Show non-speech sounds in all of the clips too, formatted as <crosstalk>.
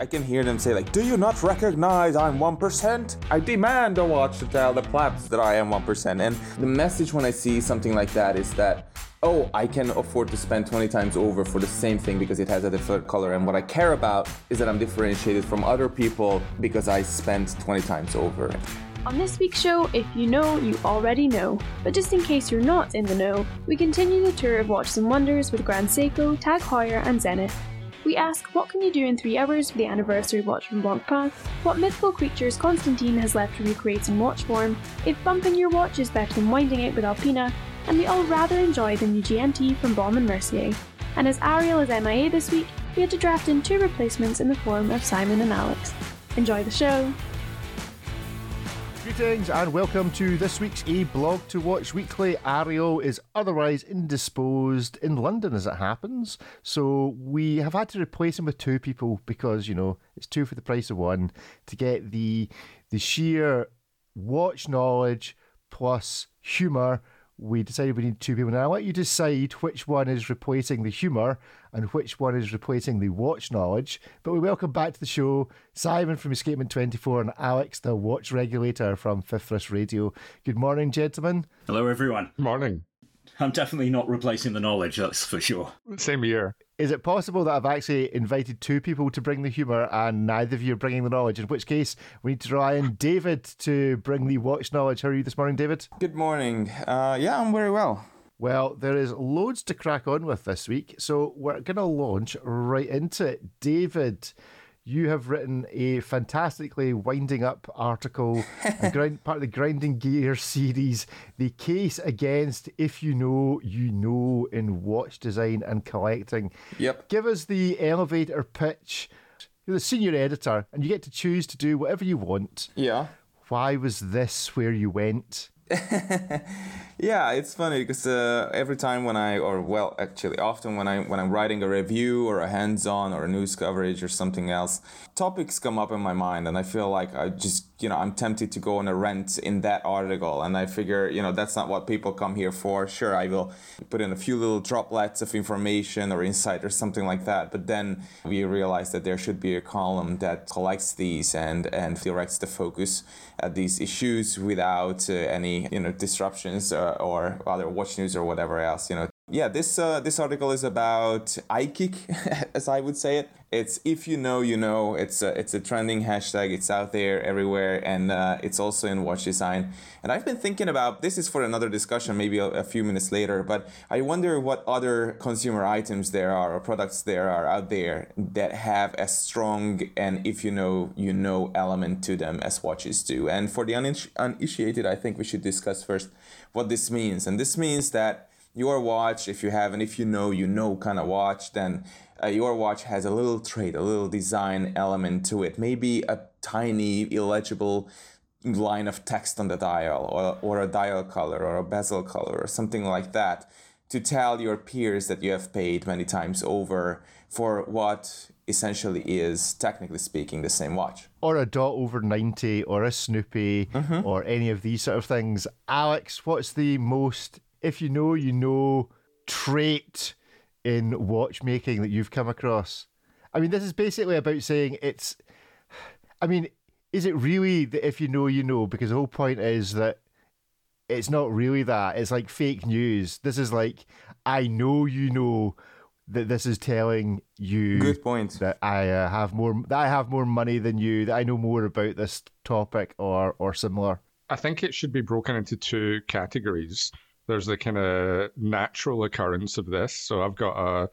I can hear them say like, "Do you not recognize I'm one percent? I demand a watch to tell the plebs that I am one percent." And the message when I see something like that is that oh, I can afford to spend 20 times over for the same thing because it has a different color. And what I care about is that I'm differentiated from other people because I spent 20 times over. On this week's show, if you know, you already know. But just in case you're not in the know, we continue the tour of Watches and Wonders with Grand Seiko, Tag Heuer, and Zenith. We ask what can you do in three hours for the anniversary watch from Blancpain, what mythical creatures Constantin has left to recreate in watch form, if bumping your watch is better than winding it with Alpina, and we all rather enjoy the new GMT from Baume and Mercier. And as Ariel is MIA this week, we had to draft in two replacements in the form of Simon and Alex. Enjoy the show! Greetings and welcome to this week's A Blog to Watch Weekly. Ariel is otherwise indisposed in London as it happens, so we have had to replace him with two people because you know it's two for the price of one to get the the sheer watch knowledge plus humour we decided we need two people. Now, I'll let you decide which one is replacing the humour and which one is replacing the watch knowledge. But we welcome back to the show Simon from Escapement 24 and Alex, the watch regulator from Fifth Wrist Radio. Good morning, gentlemen. Hello, everyone. Morning. I'm definitely not replacing the knowledge, that's for sure. Same here. Is it possible that I've actually invited two people to bring the humour and neither of you are bringing the knowledge? In which case, we need to rely on David to bring the watch knowledge. How are you this morning, David? Good morning. Uh, yeah, I'm very well. Well, there is loads to crack on with this week, so we're going to launch right into it. David, you have written a fantastically winding up article, <laughs> grind, part of the Grinding Gear series, The Case Against If You Know, You Know in Watch Design and Collecting. Yep. Give us the elevator pitch. You're the senior editor, and you get to choose to do whatever you want. Yeah. Why was this where you went? <laughs> yeah, it's funny because uh, every time when I, or well, actually, often when I when I'm writing a review or a hands-on or a news coverage or something else, topics come up in my mind, and I feel like I just, you know, I'm tempted to go on a rant in that article, and I figure, you know, that's not what people come here for. Sure, I will put in a few little droplets of information or insight or something like that, but then we realize that there should be a column that collects these and and directs the focus at these issues without uh, any, you know, disruptions. Uh, or other watch news or whatever else you know yeah this uh, this article is about ikick <laughs> as i would say it. It's if you know you know. It's a, it's a trending hashtag. It's out there everywhere and uh, it's also in watch design. And i've been thinking about this is for another discussion maybe a, a, few minutes later but i wonder what other consumer items there are or products there are out there that have a strong and if you know you know element to them as watches do. And for the uninitiated i think we should discuss first what this means. And this means that your watch if you have and if you know you know kind of watch then uh, your watch has a little trait, a little design element to it. Maybe a tiny, illegible line of text on the dial, or, or a dial color, or a bezel color, or something like that, to tell your peers that you have paid many times over for what essentially is, technically speaking, the same watch. Or a dot over 90, or a Snoopy, mm-hmm. or any of these sort of things. Alex, what's the most, if you know, you know, trait in watchmaking that you've come across? I mean, this is basically about saying it's. I mean, is it really that if you know, you know? Because the whole point is that it's not really that. It's like fake news. This is like, I know you know that this is telling you. Good point. That I uh, have more. That I have more money than you. That I know more about this topic or or similar. I think it should be broken into two categories there's the kind of natural occurrence of this. So I've got a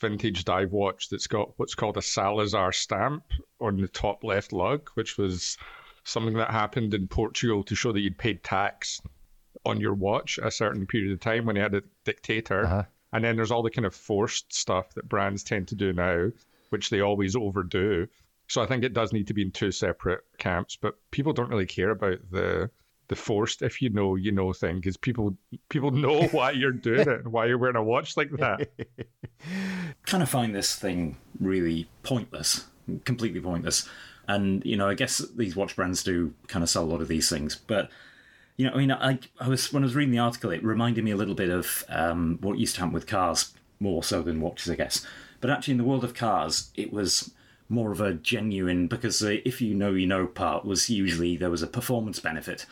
vintage dive watch that's got what's called a Salazar stamp on the top left lug, which was something that happened in Portugal to show that you'd paid tax on your watch a certain period of time when you had a dictator. Uh-huh. And then there's all the kind of forced stuff that brands tend to do now, which they always overdo. So I think it does need to be in two separate camps, but people don't really care about the the forced if you know you know thing because people people know <laughs> why you're doing it and why you're wearing a watch like that. <laughs> Kind of find this thing really pointless completely pointless. And you know i guess these watch brands do kind of sell a lot of these things but you know i mean i, I was when i was reading the article it reminded me a little bit of um, what used to happen with cars more so than watches i guess. But actually in the world of cars it was more of a genuine because the if you know you know part was usually there was a performance benefit.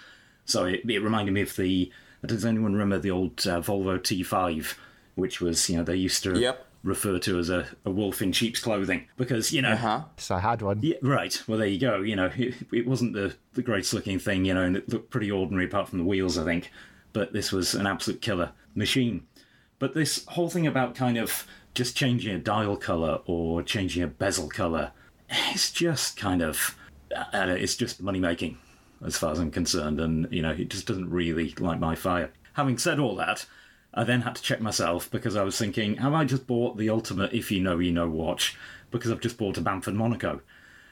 So it, it reminded me of the. Does anyone remember the old uh, Volvo T5, which was you know they used to Yep. refer to as a, a wolf in sheep's clothing because you know Huh? So I had one. yeah, right. Well, there you go. You know, it, it wasn't the, the greatest looking thing, you know, and it looked pretty ordinary apart from the wheels, I think. But this was an absolute killer machine. But this whole thing about kind of just changing a dial color or changing a bezel color, it's just kind of, I it's just money making as far as I'm concerned. And, you know, it just doesn't really light my fire. Having said all that, I then had to check myself because I was thinking, have I just bought the ultimate if you know you know watch? Because I've just bought a Bamford Monaco.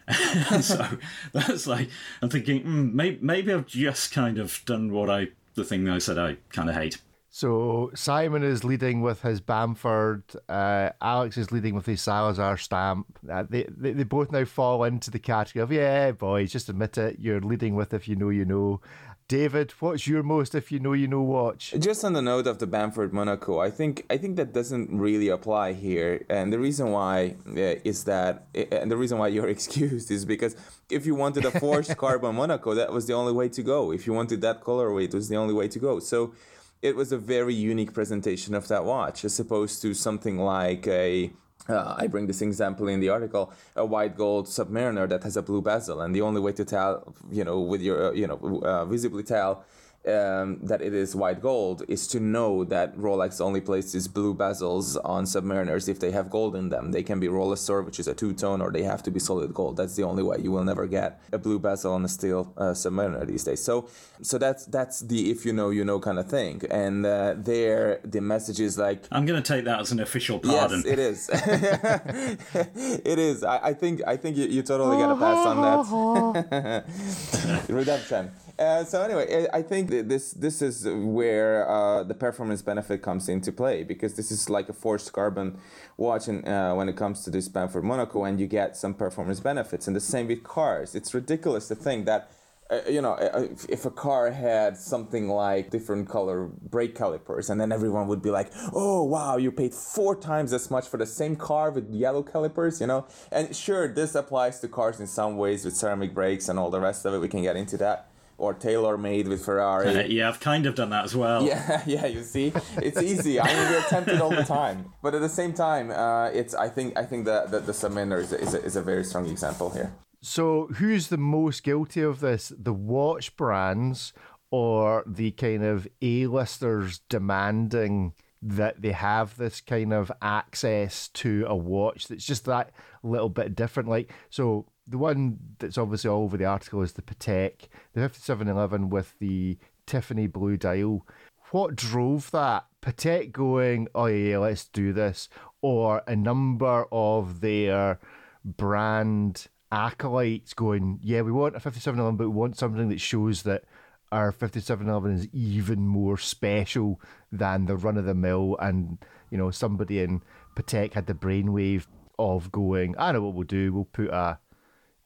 <laughs> so that's like I'm thinking mm, maybe, maybe I've just kind of done what I the thing I said I kind of hate. So Simon is leading with his Bamford. Uh, Alex is leading with his Salazar stamp. Uh, they, they they both now fall into the category of yeah, boys, just admit it. You're leading with if you know you know. David, what's your most if you know you know watch? Just on the note of the Bamford Monaco, I think I think that doesn't really apply here, and the reason why uh, is that, and the reason why you're <laughs> excused is because if you wanted a forged <laughs> carbon Monaco, that was the only way to go. If you wanted that colorway, it was the only way to go. So it was a very unique presentation of that watch, as opposed to something like a. Uh, I bring this example in the article: a white gold Submariner that has a blue bezel, and the only way to tell, you know, with your, uh, you know, uh, visibly tell um, that it is white gold is to know that Rolex only places blue bezels on Submariners if they have gold in them. They can be Rolesor, which is a two tone, or they have to be solid gold. That's the only way. You will never get a blue bezel on a steel uh, Submariner these days. So, so that's that's the if you know you know kind of thing. And uh, there, the message is like I'm going to take that as an official pardon. Yes, it is. <laughs> it is. I, I think I think you, you totally got a pass on that. <laughs> Redemption. Uh, so anyway, I think this this is where uh, the performance benefit comes into play because this is like a forged carbon watch, and uh, when it comes to this Bamford Monaco, and you get some performance benefits, and the same with cars. It's ridiculous to think that uh, you know, uh, if a car had something like different color brake calipers, and then everyone would be like, "Oh, wow, you paid four times as much for the same car with yellow calipers," you know. And sure, this applies to cars in some ways with ceramic brakes and all the rest of it. We can get into that, or tailor-made with Ferrari. Uh, yeah, I've kind of done that as well. Yeah, <laughs> yeah, you see, it's easy. I mean, we're tempted all the time, but at the same time, uh, it's. I think. I think that the, the Submariner is a, is, a, is a very strong example here. So who's the most guilty of this? The watch brands or the kind of A-listers demanding that they have this kind of access to a watch that's just that little bit different. Like so the one that's obviously all over the article is the Patek, the 5711 with the Tiffany blue dial. What drove that? Patek going, oh yeah, let's do this, or a number of their brand acolytes going, yeah, we want a 5711, but we want something that shows that our 5711 is even more special than the run of the mill. And, you know, somebody in Patek had the brainwave of going, I know what we'll do, we'll put a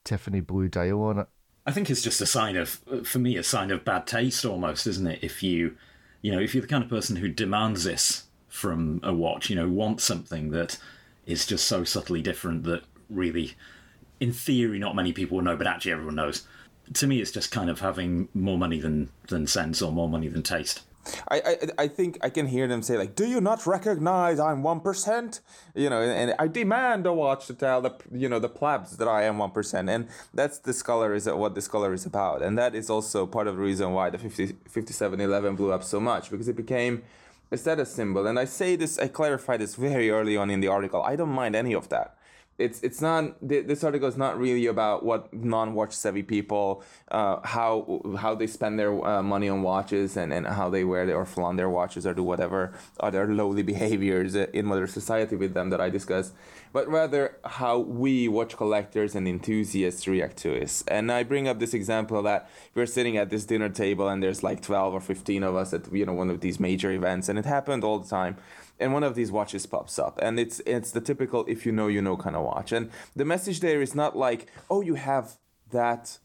Tiffany blue dial on it. I think it's just a sign of, for me, a sign of bad taste almost, isn't it? If you, you know, if you're the kind of person who demands this from a watch, you know, wants something that is just so subtly different that really, in theory, not many people know, but actually everyone knows. To me, it's just kind of having more money than than sense or more money than taste. I, I I think I can hear them say like, "Do you not recognize I'm one percent?" You know, and, and, I demand a watch to tell the you know the plebs that I am one percent, and that's the scholar is what the scholar is about, and that is also part of the reason why the 50, 5711 blew up so much because it became a status symbol. And I say this, I clarify this very early on in the article. I don't mind any of that it's it's not this article is not really about what non-watch savvy people uh, how how they spend their uh, money on watches and, and how they wear their, or flaunt their watches or do whatever other lowly behaviors in modern society with them that I discuss, but rather how we watch collectors and enthusiasts react to it. And I bring up this example that we're sitting at this dinner table and there's like twelve or fifteen of us at you know one of these major events, and it happened all the time and one of these watches pops up. And it's it's the typical if you know you know kind of watch. And the message there is not like oh you have that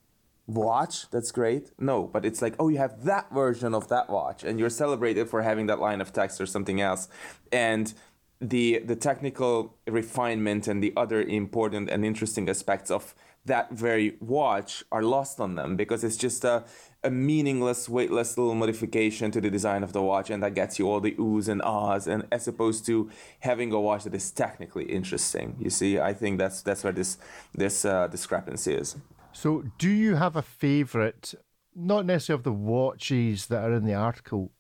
watch that's great. No but it's like oh you have that version of that watch and you're celebrated for having that line of text or something else. And the the technical refinement and the other important and interesting aspects of that very watch are lost on them because it's just a, a meaningless, weightless little modification to the design of the watch, and that gets you all the oohs and ahs, and as opposed to having a watch that is technically interesting. You see, I think that's that's where this this uh, discrepancy is. So, do you have a favorite? Not necessarily of the watches that are in the article.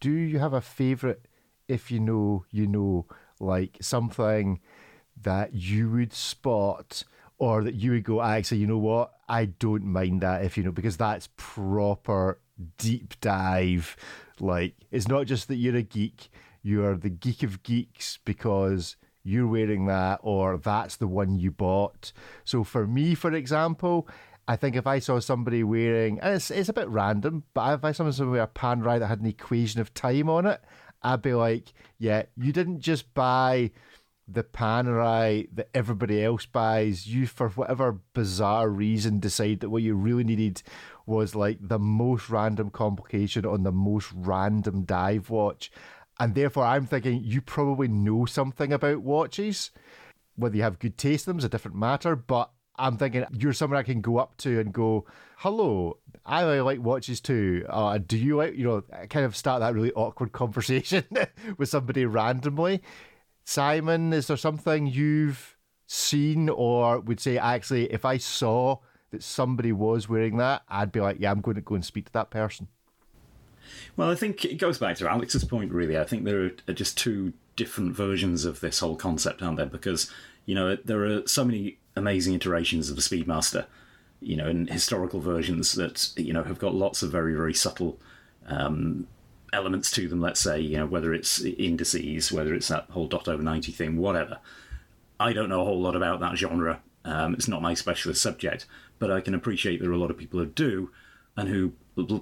Do you have a favorite? If you know, you know, like something that you would spot or that you would go, actually, you know what? I don't mind that if you know, because that's proper deep dive. Like, it's not just that you're a geek, you're the geek of geeks because you're wearing that or that's the one you bought. So, for me, for example, I think if I saw somebody wearing, and it's, it's a bit random, but if I saw somebody wear a Panerai that had an equation of time on it, I'd be like, yeah, you didn't just buy the Panerai that everybody else buys, you for whatever bizarre reason decide that what you really needed was like the most random complication on the most random dive watch. And therefore, I'm thinking you probably know something about watches. Whether you have good taste in them is a different matter, but I'm thinking you're someone I can go up to and go, "Hello, I like watches too. Uh, do you like?" You know, kind of start that really awkward <laughs> conversation with somebody randomly. Simon, is there something you've seen or would say, actually, if I saw that somebody was wearing that, I'd be like, yeah, I'm going to go and speak to that person? Well, I think it goes back to Alex's point, really. I think there are just two different versions of this whole concept, aren't there? Because, you know, there are so many amazing iterations of the Speedmaster, you know, and historical versions that, you know, have got lots of very, very subtle um, elements to them, let's say, you know, whether it's indices, whether it's that whole dot over 90 thing, whatever. I don't know a whole lot about that genre. Um, it's not my specialist subject, but I can appreciate there are a lot of people who do and who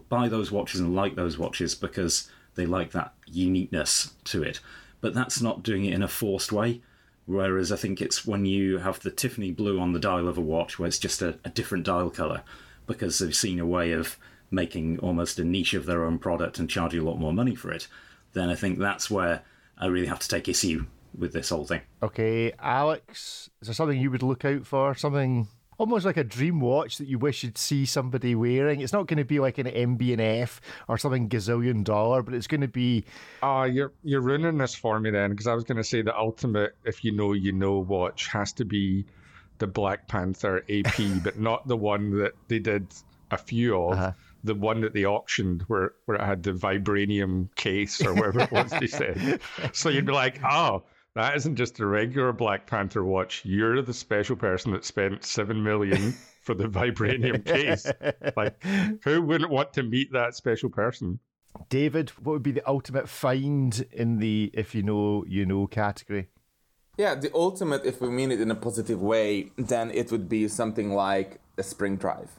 buy those watches and like those watches because they like that uniqueness to it. But that's not doing it in a forced way. Whereas I think it's when you have the Tiffany blue on the dial of a watch where it's just a, a different dial color because they've seen a way of making almost a niche of their own product and charging a lot more money for it, then I think that's where I really have to take issue with this whole thing. Okay, Alex, is there something you would look out for? Something almost like a dream watch that you wish you'd see somebody wearing. It's not going to be like an MB&F or something gazillion dollar, but it's going to be. Ah, uh, you're you're ruining this for me then, because I was going to say the ultimate, if you know, you know, watch has to be the Black Panther AP, <laughs> but not the one that they did a few of. Uh-huh the one that they auctioned where, where it had the vibranium case or whatever it was they said. So you'd be like, oh, that isn't just a regular Black Panther watch. You're the special person that spent seven million for the vibranium case. Like, who wouldn't want to meet that special person? David, what would be the ultimate find in the if you know, you know category? Yeah, the ultimate, if we mean it in a positive way, then it would be something like a spring drive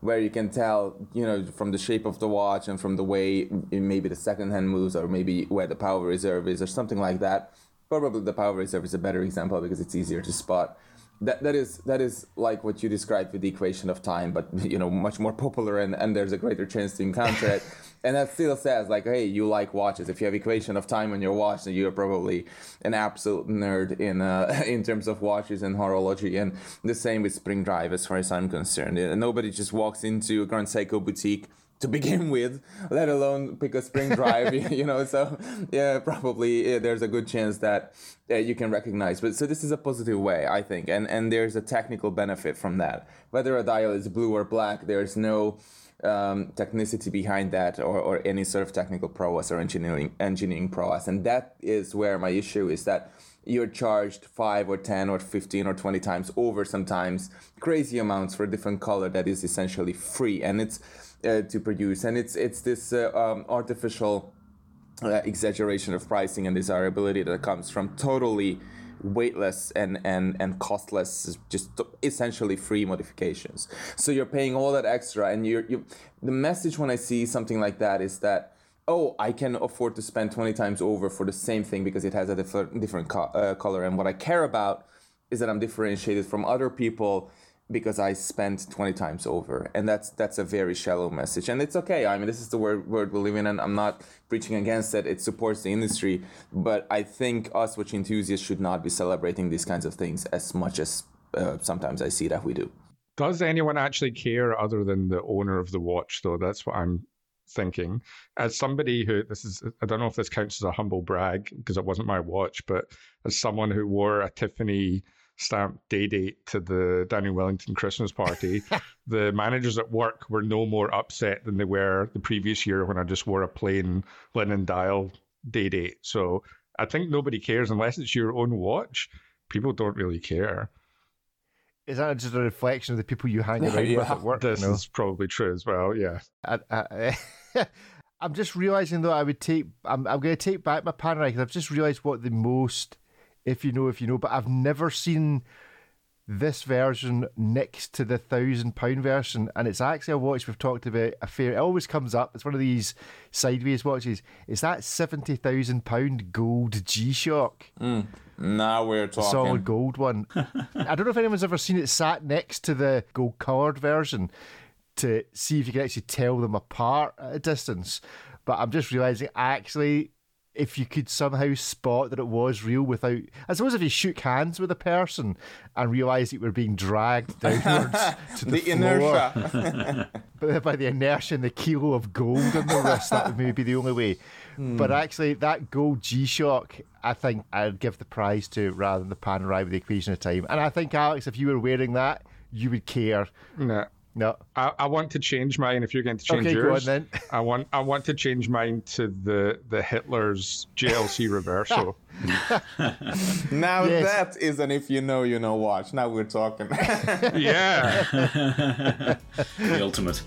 where you can tell, you know, from the shape of the watch and from the way maybe the second hand moves or maybe where the power reserve is or something like that. Probably the power reserve is a better example because it's easier to spot that that is that is like what you described with the equation of time, but <laughs> you know much more popular and, and there's a greater chance to encounter it. <laughs> and that still says like, hey, you like watches. If you have equation of time on your watch, then you're probably an absolute nerd in uh, <laughs> in terms of watches and horology. And the same with Spring Drive, as far as I'm concerned. Nobody just walks into a Grand Seiko boutique to begin with, let alone pick a spring drive, <laughs> you know. So yeah, probably yeah, there's a good chance that uh, you can recognize. But so this is a positive way, I think, and and there's a technical benefit from that. Whether a dial is blue or black, there's no um, technicity behind that or, or any sort of technical prowess or engineering engineering prowess, and that is where my issue is that you're charged five or 10 or 15 or 20 times over sometimes crazy amounts for a different color that is essentially free and it's uh, to produce, and it's it's this uh, um, artificial uh, exaggeration of pricing and desirability that comes from totally weightless and and and costless just essentially free modifications. So you're paying all that extra and you're you the message when i see something like that is that oh i can afford to spend 20 times over for the same thing because it has a different different co- uh, color. And what i care about is that i'm differentiated from other people because I spent 20 times over. And that's that's a very shallow message. And it's okay. I mean, this is the world, world we live in, and I'm not preaching against it. It supports the industry. But I think us watch enthusiasts should not be celebrating these kinds of things as much as uh, sometimes I see that we do. Does anyone actually care other than the owner of the watch, though? That's what I'm thinking. As somebody who, this is, I don't know if this counts as a humble brag because it wasn't my watch, but as someone who wore a Tiffany stamp day date to the Daniel Wellington Christmas party, <laughs> the managers at work were no more upset than they were the previous year when I just wore a plain linen dial day date. So I think nobody cares unless it's your own watch. People don't really care. Is that just a reflection of the people you hang around <laughs> Yeah, with at work? This you know? is probably true as well. Yeah. I, I, eh, <laughs> I'm just realizing though I would take I'm I'm going to take back my Panerai because I've just realized what the most if you know if you know but I've never seen this version next to the thousand pound version and it's actually a watch we've talked about a fair it always comes up it's one of these sideways watches it's that 70,000 pound gold G-Shock mm, Now we're talking. solid gold one. <laughs> I don't know if anyone's ever seen it sat next to the gold coloured version to see if you can actually tell them apart at a distance. But I'm just realising actually if you could somehow spot that it was real without I suppose if you shook hands with a person and realised you were being dragged <laughs> downwards to the, the floor inertia. <laughs> but by the inertia and the kilo of gold on the wrist, that would maybe be the only way. Hmm. But actually, that gold G Shock, I think I'd give the prize to rather than the Panerai with the equation of time. And I think, Alex, if you were wearing that, you would care. Nah. No. I, I want to change mine. If you're going to change Okay, go yours, on then. I want I want to change mine to the the Hitler's JLC <laughs> Reverso. <laughs> now Yes. that is an if you know, you know watch. Now we're talking. <laughs> yeah, the ultimate.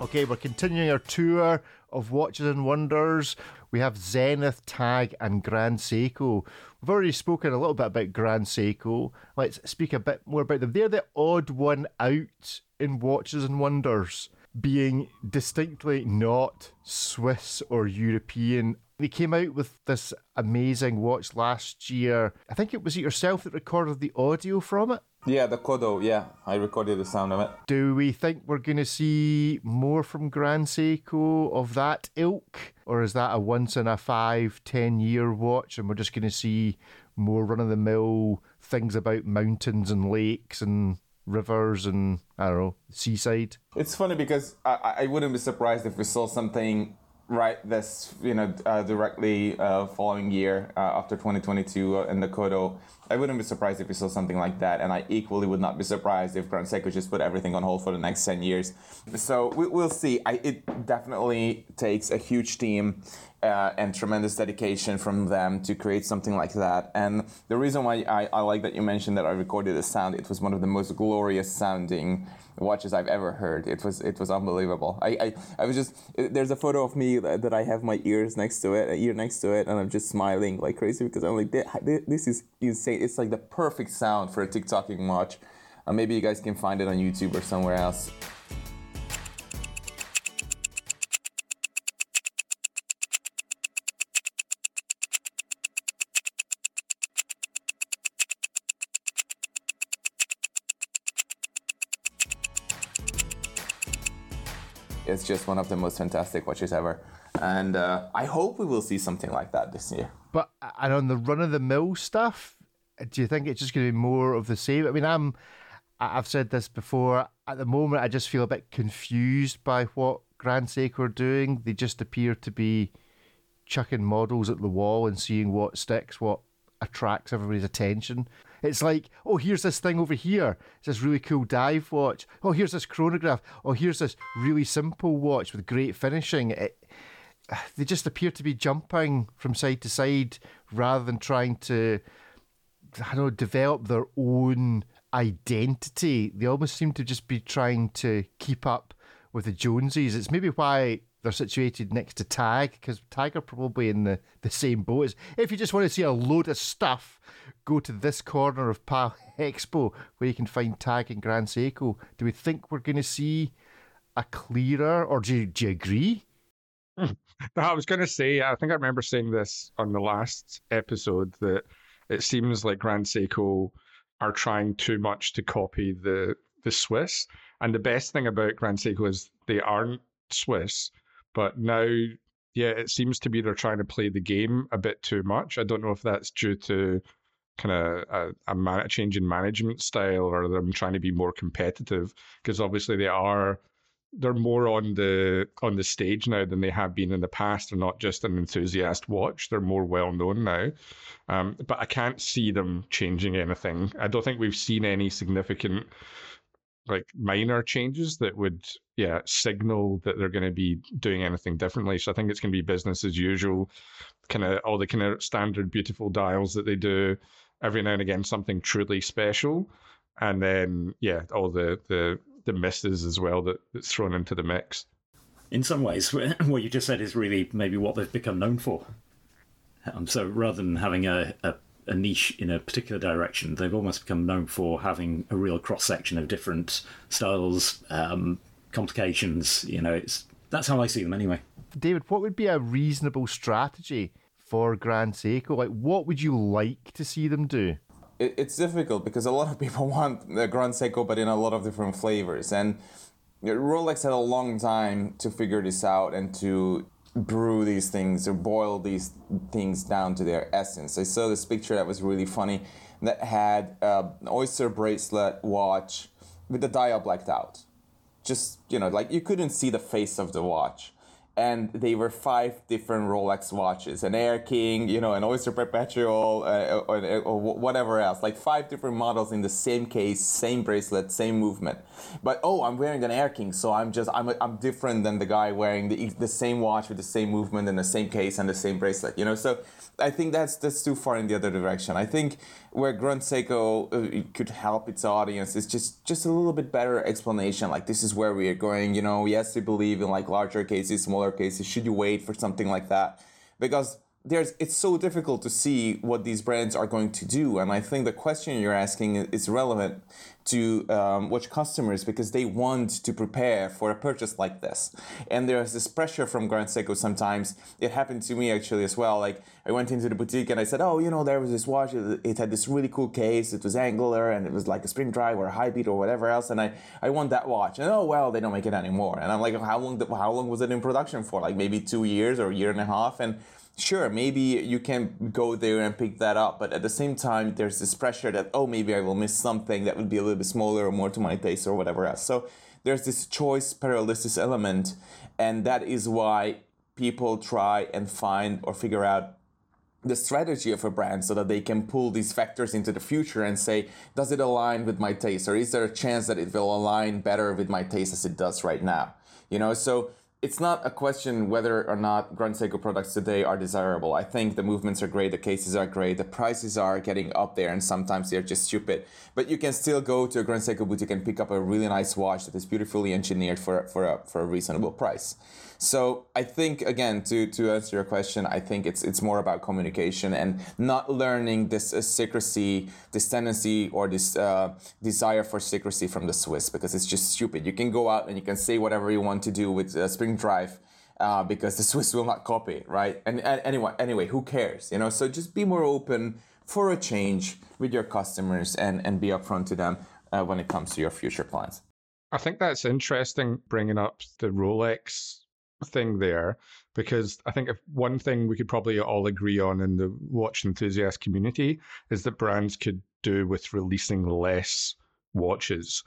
Okay, we're continuing our tour of Watches and Wonders. We have Zenith, Tag, and Grand Seiko. We've already spoken a little bit about Grand Seiko. Let's speak a bit more about them. They're the odd one out in Watches and Wonders, being distinctly not Swiss or European. They came out with this amazing watch last year. I think it was yourself that recorded the audio from it. yeah, the Kodo. Yeah, I recorded the sound of it. Do we think we're going to see more from Grand Seiko of that ilk? Or is that a once in a five, ten year watch and we're just going to see more run of the mill things about mountains and lakes and rivers and, I don't know, seaside? It's funny because I, I I wouldn't be surprised if we saw something right this you know uh, directly uh, following year uh, after 2022 uh, in the Kodo. I wouldn't be surprised if we saw something like that, and I equally would not be surprised if Grand Seiko just put everything on hold for the next 10 years. So we, we'll see. I, it definitely takes a huge team uh, and tremendous dedication from them to create something like that. And the reason why I, I like that you mentioned that I recorded the sound, it was one of the most glorious sounding watches I've ever heard. It was it was unbelievable. I, I, I was just there's a photo of me that, that I have my ears next to it, ear next to it, and I'm just smiling like crazy because I'm like this is insane. It's like the perfect sound for a TikToking watch. Uh, maybe you guys can find it on YouTube or somewhere else. It's just one of the most fantastic watches ever, and uh, I hope we will see something like that this year. But and on the run of the mill stuff, do you think it's just going to be more of the same? I mean, I'm I've said this before. At the moment, I just feel a bit confused by what Grand Seiko are doing. They just appear to be chucking models at the wall and seeing what sticks, what attracts everybody's attention. It's like, oh, here's this thing over here. It's this really cool dive watch. Oh, here's this chronograph. Oh, here's this really simple watch with great finishing. It, <sighs> they just appear to be jumping from side to side rather than trying to, I don't know, develop their own identity. They almost seem to just be trying to keep up with the Joneses. It's maybe why they're situated next to Tag, because Tag are probably in the, the same boat. As if you just want to see a load of stuff, go to this corner of PAL <laughs> Expo where you can find Tag and Grand Seiko. Do we think we're going to see a clearer, or do you, do you agree? <laughs> I was going to say, I think I remember saying this on the last episode that it seems like Grand Seiko are trying too much to copy the the Swiss. And the best thing about Grand Seiko is they aren't Swiss, but now, yeah, it seems to be they're trying to play the game a bit too much. I don't know if that's due to kind of a, a, man- change in management style or them trying to be more competitive because obviously they are they're more on the on the stage now than they have been in the past. They're not just an enthusiast watch; they're more well known now. Um, but I can't see them changing anything. I don't think we've seen any significant like minor changes that would yeah signal that they're going to be doing anything differently. So i think it's going to be business as usual kind of all the kind of standard beautiful dials that they do every now and again something truly special. And then yeah all the the the misses as well that, that's thrown into the mix. In some ways <laughs> what you just said is really maybe what they've become known for. Um, so rather than having a, a a niche in a particular direction. They've almost become known for having a real cross section of different styles, um, complications. You know, it's that's how I see them anyway. David, what would be a reasonable strategy for Grand Seiko? Like, what would you like to see them do? It's difficult because a lot of <laughs> people want the Grand Seiko, but in a lot of different flavors. And Rolex had a long time to figure this out and to brew these things or boil these things down to their essence. I saw this picture that was really funny that had uh, an oyster bracelet watch with the dial blacked out. Just, you know, like you couldn't see the face of the watch and they were five different Rolex watches, an Air King, you know, an Oyster Perpetual, uh, or, or, whatever else, like five different models in the same case, same bracelet, same movement. But oh, I'm wearing an Air King, so I'm just I'm I'm different than the guy wearing the the same watch with the same movement and the same case and the same bracelet, you know. So I think that's that's too far in the other direction. I think where Grand Seiko uh, could help its audience is just just a little bit better explanation. Like this is where we are going. You know, yes, we believe in like larger cases, smaller cases. Should you wait for something like that? Because there's it's so difficult to see what these brands are going to do and i think the question you're asking is relevant to um, watch customers because they want to prepare for a purchase like this. And there's this pressure from grand seiko sometimes. It happened to me actually as well. Like i went into the boutique and i said oh you know there was this watch. It had this really cool case. It was angular and it was like a spring drive or a high beat or whatever else. And i i want that watch. And oh well they don't make it anymore. And i'm like how long how long was it in production for? Like maybe two years or a year and a half? And sure, maybe you can go there and pick that up, but at the same time, there's this pressure that, oh, maybe I will miss something that would be a little bit smaller or more to my taste or whatever else. So there's this choice paralysis element, and that is why people try and find or figure out the strategy of a brand so that they can pull these factors into the future and say, does it align with my taste? Or is there a chance that it will align better with my taste as it does right now? You know, so it's not a question whether or not Grand Seiko products today are desirable. I think the movements are great, the cases are great, the prices are getting up there, and sometimes they're just stupid. But you can still go to a Grand Seiko boutique and pick up a really nice watch that is beautifully engineered for, for, a, for a reasonable price. So I think again to to answer your question, I think it's it's more about communication and not learning this uh, secrecy, this tendency or this uh, desire for secrecy from the Swiss because it's just stupid. You can go out and you can say whatever you want to do with uh, Spring Drive. Uh, because the <laughs> Swiss will not copy it, right? And, and anyway, anyway, who cares? You know, so just be more open for a change with your customers and and be upfront to them uh, when it comes to your future plans. I think that's interesting bringing up the Rolex thing there because I think if one thing we could probably all agree on in the watch enthusiast community is that brands could do with releasing less watches.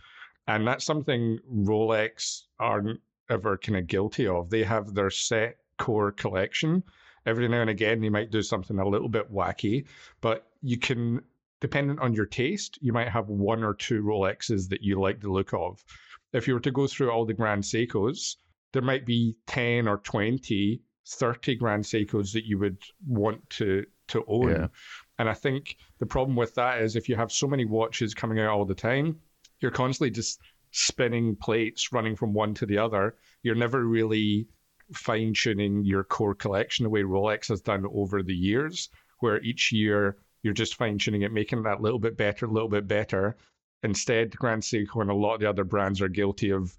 And that's something Rolex aren't ever kind of guilty of. They have their set core collection. Every now and again, they might do something a little bit wacky, but you can, dependent on your taste, you might have one or two Rolexes that you like the look of. If you were to go through all the Grand Seikos, there might be 10 or 20, 30 Grand Seikos that you would want to to own. Yeah. And I think the problem with that is if you have so many watches coming out all the time, you're constantly just spinning plates running from one to the other. You're never really fine tuning your core collection the way Rolex has done over the years, where each year you're just fine tuning it, making that a little bit better, a little bit better. Instead, Grand Seiko and a lot of the other brands are guilty of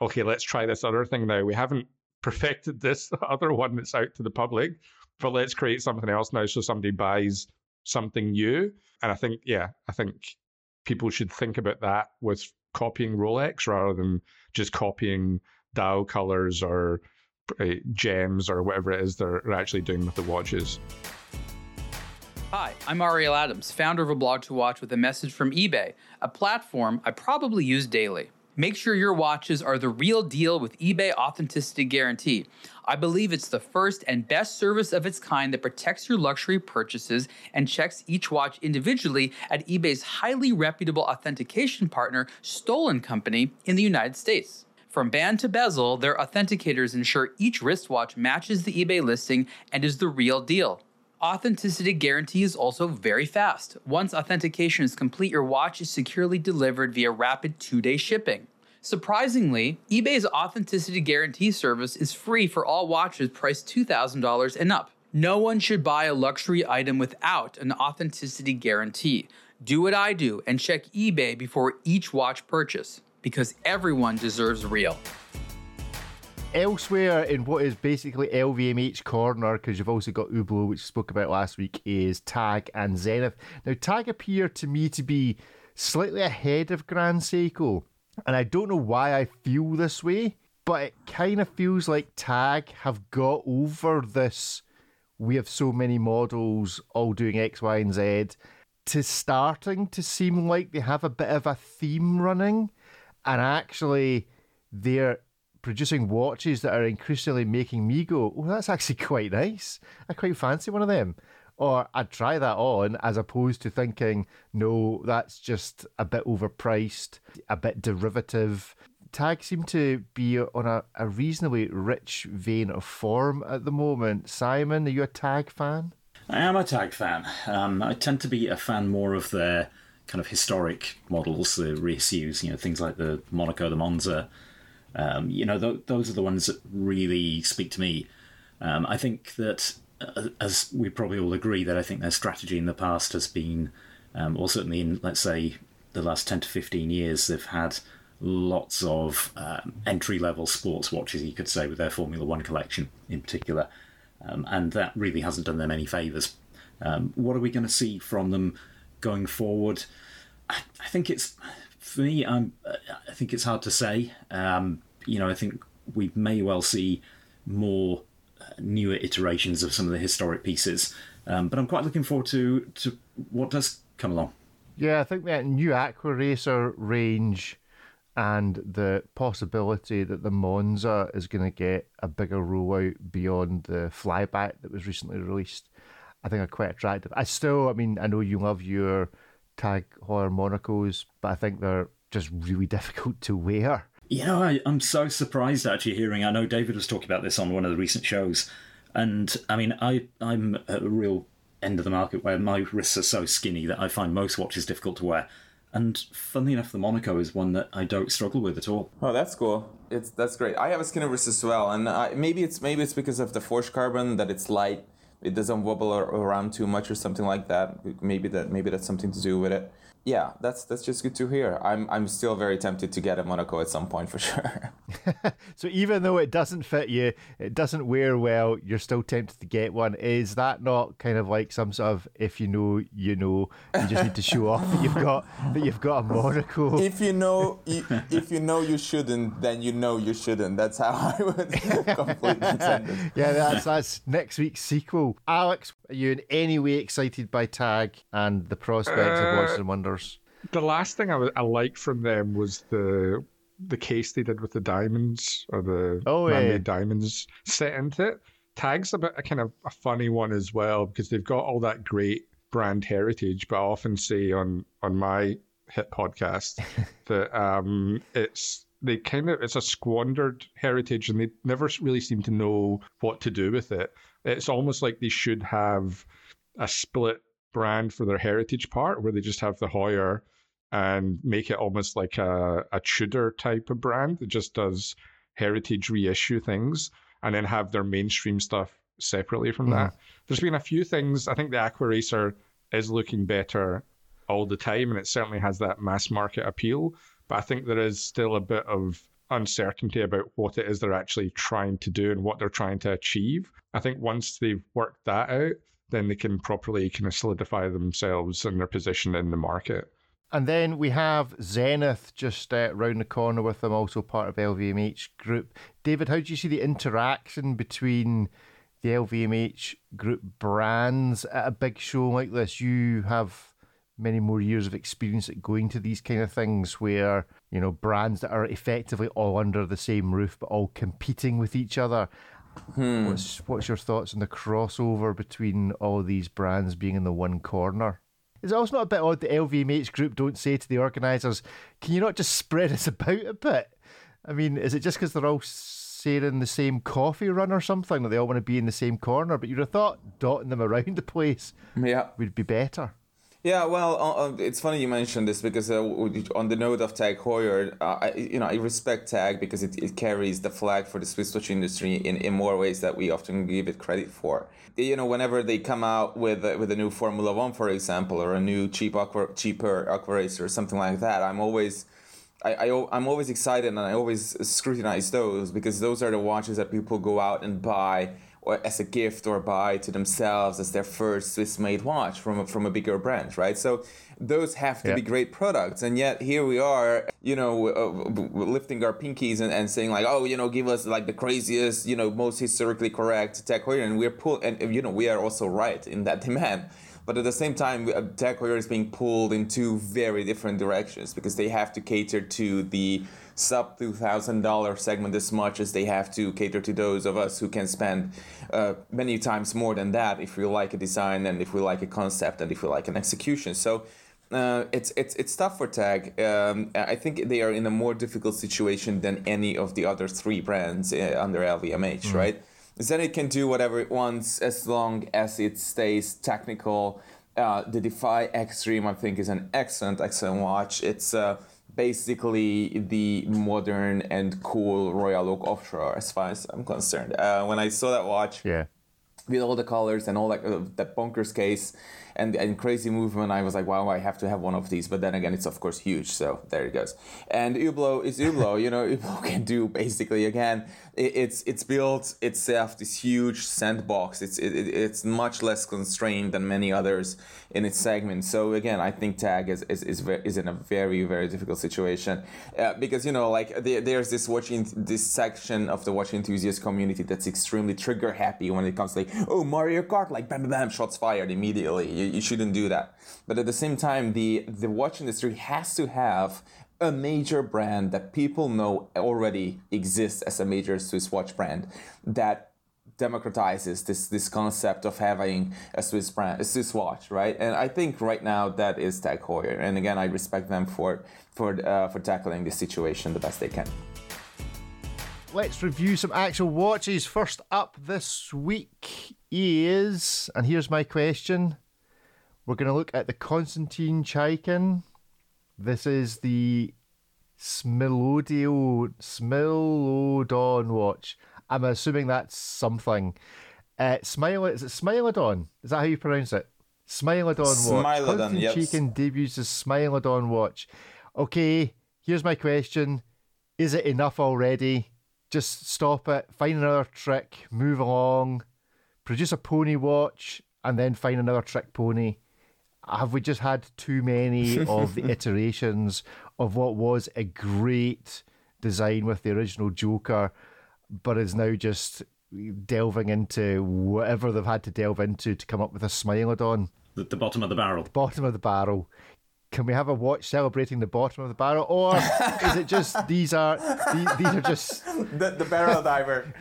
okay, let's try this other thing now. We haven't perfected this <laughs> other one that's out to the public, but let's create something else now so somebody buys something new. And I think, yeah, I think people should think about that with copying Rolex rather than just copying dial colors or uh, gems or whatever it is they're actually doing with the watches. Hi, I'm Ariel Adams, founder of a blog to watch with a message from eBay, a platform I probably use daily. Make sure your watches are the real deal with eBay Authenticity Guarantee. I believe it's the first and best service of its kind that protects your luxury purchases and checks each watch individually at eBay's highly reputable authentication partner, Stoll and Company, in the United States. From band to bezel, their authenticators ensure each wristwatch matches the eBay listing and is the real deal. Authenticity guarantee is also very fast. Once authentication is complete, your watch is securely delivered via rapid two day shipping. Surprisingly, eBay's authenticity guarantee service is free for all watches priced $2,000 and up. No one should buy a luxury item without an authenticity guarantee. Do what I do and check eBay before each watch purchase because everyone deserves real. Elsewhere in what is basically LVMH corner, because you've also got Hublot, which we spoke about last week, is Tag and Zenith. Now, Tag appear to me to be slightly ahead of Grand Seiko, and I don't know why I feel this way, but it kind of feels like Tag have got over this. We have so many models all doing X, Y, and Z to starting to seem like they have a bit of a theme running and actually they're producing watches that are increasingly making me go, oh, that's actually <laughs> quite nice. I quite fancy one of them. Or I'd try that on as opposed to thinking, no, that's just a bit overpriced, a bit derivative. Tag seem to be on a, a reasonably rich vein of form at the moment. Simon, are you a Tag fan? I am a Tag fan. Um, I tend to be a fan more of their kind of historic models, the reissues, you know, things like the Monaco, the Monza. Um, you know, th- those are the ones that really speak to me. Um, I think that, uh, as we probably all agree, that I think their strategy in the past has been, um, or certainly in, let's say, the last 10 to 15 years, they've had lots of um, entry level sports watches, you could say, with their Formula One collection in particular. Um, and that really hasn't done them any favours. Um, what are we going to see from them going forward? I, I think it's for me. I'm, I think it's hard to say. Um, you know, I think we may well see more uh, newer iterations of some of the historic pieces. Um, but I'm quite looking forward to to what does come along. Yeah, I think that new Aqua Racer range and the possibility that the Monza is going to get a bigger rollout beyond the flyback that was recently released, I think are quite attractive. I still, I mean, I know you love your Tag Heuer Monacos, but I think they're just really <laughs> difficult to wear. You know, I, I'm so surprised actually hearing. I know David was talking about this on one of the recent shows, and I mean, I I'm at a real end of the market where my wrists are so skinny that I find most watches difficult to wear. And funnily enough, the Monaco is one that I don't struggle with at all. Oh, that's cool. It's that's great. I have a skinny wrist as well, and I, maybe it's maybe it's because of the forged carbon that it's light. It doesn't wobble around too much or something like that. Maybe that maybe that's something to do with it yeah, that's that's just good to hear. I'm I'm still very tempted to get a Monaco at some point for sure. <laughs> so even though it doesn't fit you, it doesn't wear well, you're still tempted to get one. Is that not kind of like some sort of if you know, you know, you just need to show off that you've got that you've got a Monaco? If you know, if you know you shouldn't, then you know you shouldn't. That's how <laughs> I would <laughs> completely. Yeah, that's that's next week's sequel. Alex, are you in any way excited by Tag and the prospects uh, of Watches and Wonders? The last thing I, I liked from them was the the case they did with the diamonds or the oh, yeah. diamonds set into it. Tag's a bit a kind of a funny one as well because they've got all that great brand heritage, but I often say on on my hit podcast <laughs> that um, it's they kind of it's a squandered heritage and they never really seem to know what to do with it it's almost like they should have a split brand for their heritage part where they just have the Heuer and make it almost like a, a Tudor type of brand that just does heritage reissue things and then have their mainstream stuff separately from mm. that. There's been a few things. I think the Aqua Racer is looking better all the time and it certainly has that mass market appeal. But I think there is still a bit of uncertainty about what it is they're actually trying to do and what they're trying to achieve. I think once they've worked that out, then they can properly kind of solidify themselves and their position in the market. And then we have Zenith just uh, round the corner with them, also part of LVMH Group. David, how do you see the interaction between the LVMH Group brands at a big show like this? You have many more years of experience at going to these kind of things where, you know, brands that are effectively all under the same roof but all competing with each other. Hmm. What's what's your thoughts on the crossover between all these brands being in the one corner? Is it also not a bit odd the LVMH group don't say to the organisers, can you not just spread us <laughs> about a bit? I mean, is it just because they're all sharing the same coffee run or something that they all want to be in the same corner? But you'd have thought dotting them around the place yeah. would be better. Yeah, well, uh, uh, it's funny you mentioned this because uh, on the note of Tag Heuer, uh, I, you know, I respect Tag because it, it carries the flag for the Swiss watch industry in, in more ways that we often give it credit for. You know, whenever they come out with uh, with a new Formula One, for example, or a new cheap aqua, cheaper aqua or something like that, I'm always I, I, I'm always excited and I always scrutinize those because those are the watches that people go out and buy or as a gift or buy to themselves as their first Swiss made watch from a, from a bigger brand, right? So those have to yeah. be great products. And yet here we are, you know, uh, lifting our pinkies and, and saying like, oh, you know, give us like the craziest, you know, most historically correct Heuer. And we're pull and, you know, we are also right in that <laughs> demand. But at the same time, uh, Tag Heuer is being pulled in two very different directions because they have to cater to the sub $2,000 segment as much as they have to cater to those of us who can spend uh, many times more than that if we like a design and if we like a concept and if we like an execution. So uh, it's it's it's tough for Tag. Um, I think they are in a more difficult situation than any of the other three brands uh, under LVMH, mm-hmm. right? Zenith can do whatever it wants as long as it stays technical. Uh, the Defy Extreme, I think, is an excellent, excellent watch. It's uh, basically the modern and cool Royal Oak Offshore, as far as I'm concerned. Uh, when I saw that watch, yeah, with all the colors and all that, uh, that bonkers case, and, and crazy movement. I was like, wow, I have to have one of these. But then again, it's of course huge. So there it goes. And Hublot is Hublot. you know, <laughs> Hublot can do basically again. It, it's it's built itself this huge sandbox. It's it, it's much less constrained than many others in its segment. So again, I think Tag is is is, is in a very very difficult situation uh, because you know like there, there's this watching this section of the watch enthusiast community that's extremely trigger happy when it comes to like oh Mario Kart like bam bam bam shots fired immediately you, you shouldn't do that. But at the same time, the the watch industry has to have a major brand that people know already exists as a major Swiss watch brand that democratizes this this concept of having a Swiss brand, a Swiss watch, right? And I think right now that is Tag Heuer. And again, I respect them for for uh, for tackling this situation the best they can. Let's review some actual watches. First up this week is, and here's my question: we're going to look at the Konstantin Chaikin. This is the Smilodio Smilodon watch. I'm assuming that's something. Uh, Smile, is it Smilodon? Is that how you pronounce it? Smilodon watch. Smilodon, yes. Chaikin debuts as Smilodon watch. Okay, here's my question. Is it enough already? Just stop it, find another trick, move along, produce a pony watch, and then find another trick pony have we just had too many of the <laughs> iterations of what was a great design with the original Joker, but is now just delving into whatever they've had to delve into to come up with a Smilodon? The, the bottom of the barrel. The bottom of the barrel. Can we have a watch celebrating the bottom of the barrel, or <laughs> is it just these are these, these are just the, the barrel diver?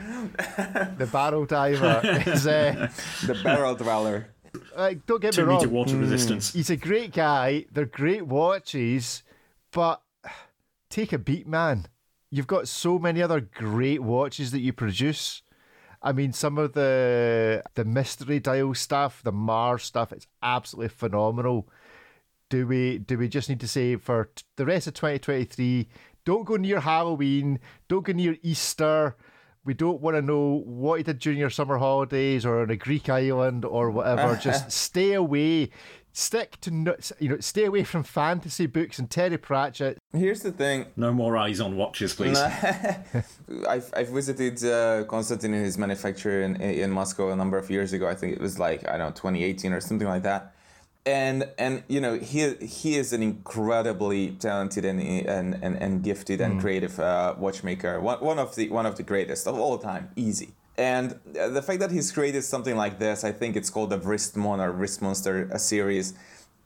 the barrel diver <laughs> is uh, the barrel dweller like, don't get Two me wrong. meter water hmm. resistance. He's a great guy. They're great watches, but take a beat, man. You've got so many other great watches that you produce. I mean, some of the the mystery dial stuff, the Mars stuff, it's absolutely phenomenal. Do we do we just need to say for t- the rest of 2023, don't go near Halloween, don't go near Easter, we don't want to know what he did during your summer holidays or on a Greek island or whatever. <laughs> Just stay away. Stick to you know, stay away from fantasy books and Terry Pratchett. Here's the thing: no more eyes on watches, please. <laughs> <laughs> I've, I've visited uh, Konstantin in his manufacturer in in Moscow a number of years ago. I think it was like I don't know 2018 or something like that. And and you know he he is an incredibly talented and and and, and gifted and mm. creative uh, watchmaker. One, one of the one of the greatest of all time. Easy. And the fact that he's created something like this i think it's called the wristmon or wristmonster a series.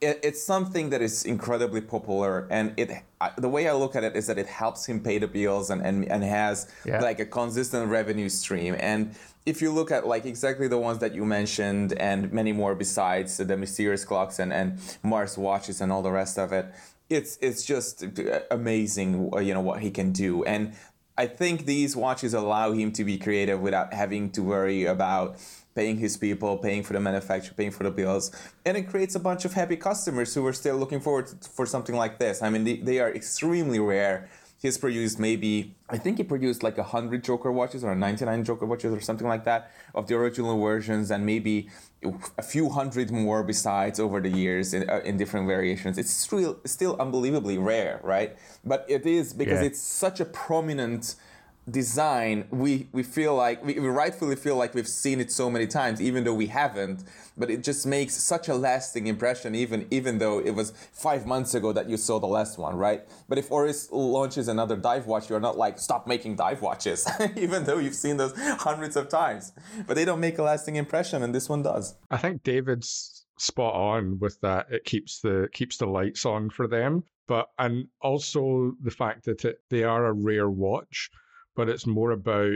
It, it's something that is incredibly popular. And it the way i look at it is that it helps him pay the bills and and, and has yeah. like a consistent revenue stream. And if you look at like exactly the ones that you mentioned and many more besides the mysterious clocks and, and Mars watches and all the rest of it, it's it's just amazing, uh, you know, what he can do. And I think these watches allow him to be creative without having to worry about paying his people, paying for the manufacturer, paying for the bills, and it creates a bunch of happy customers who are still looking forward to, for something like this. I mean, they, they are extremely rare he's produced maybe I think he produced like a hundred Joker watches or 99 Joker watches or something like that of the original versions, and maybe a few hundred more besides over the years in, uh, in different variations. It's still still unbelievably rare, right? But it is because yeah. it's such a prominent design we we feel like we, we, rightfully feel like we've seen it so many times even though we haven't but it just makes such a lasting impression even even though it was five months ago that you saw the last one right? But if oris launches another dive watch you're not like stop making dive watches <laughs> even though you've seen those hundreds of times. But they don't make a lasting impression and this one does. I think david's spot on with that. It keeps the keeps the lights on for them. But and also the fact that it, they are a rare watch but it's more about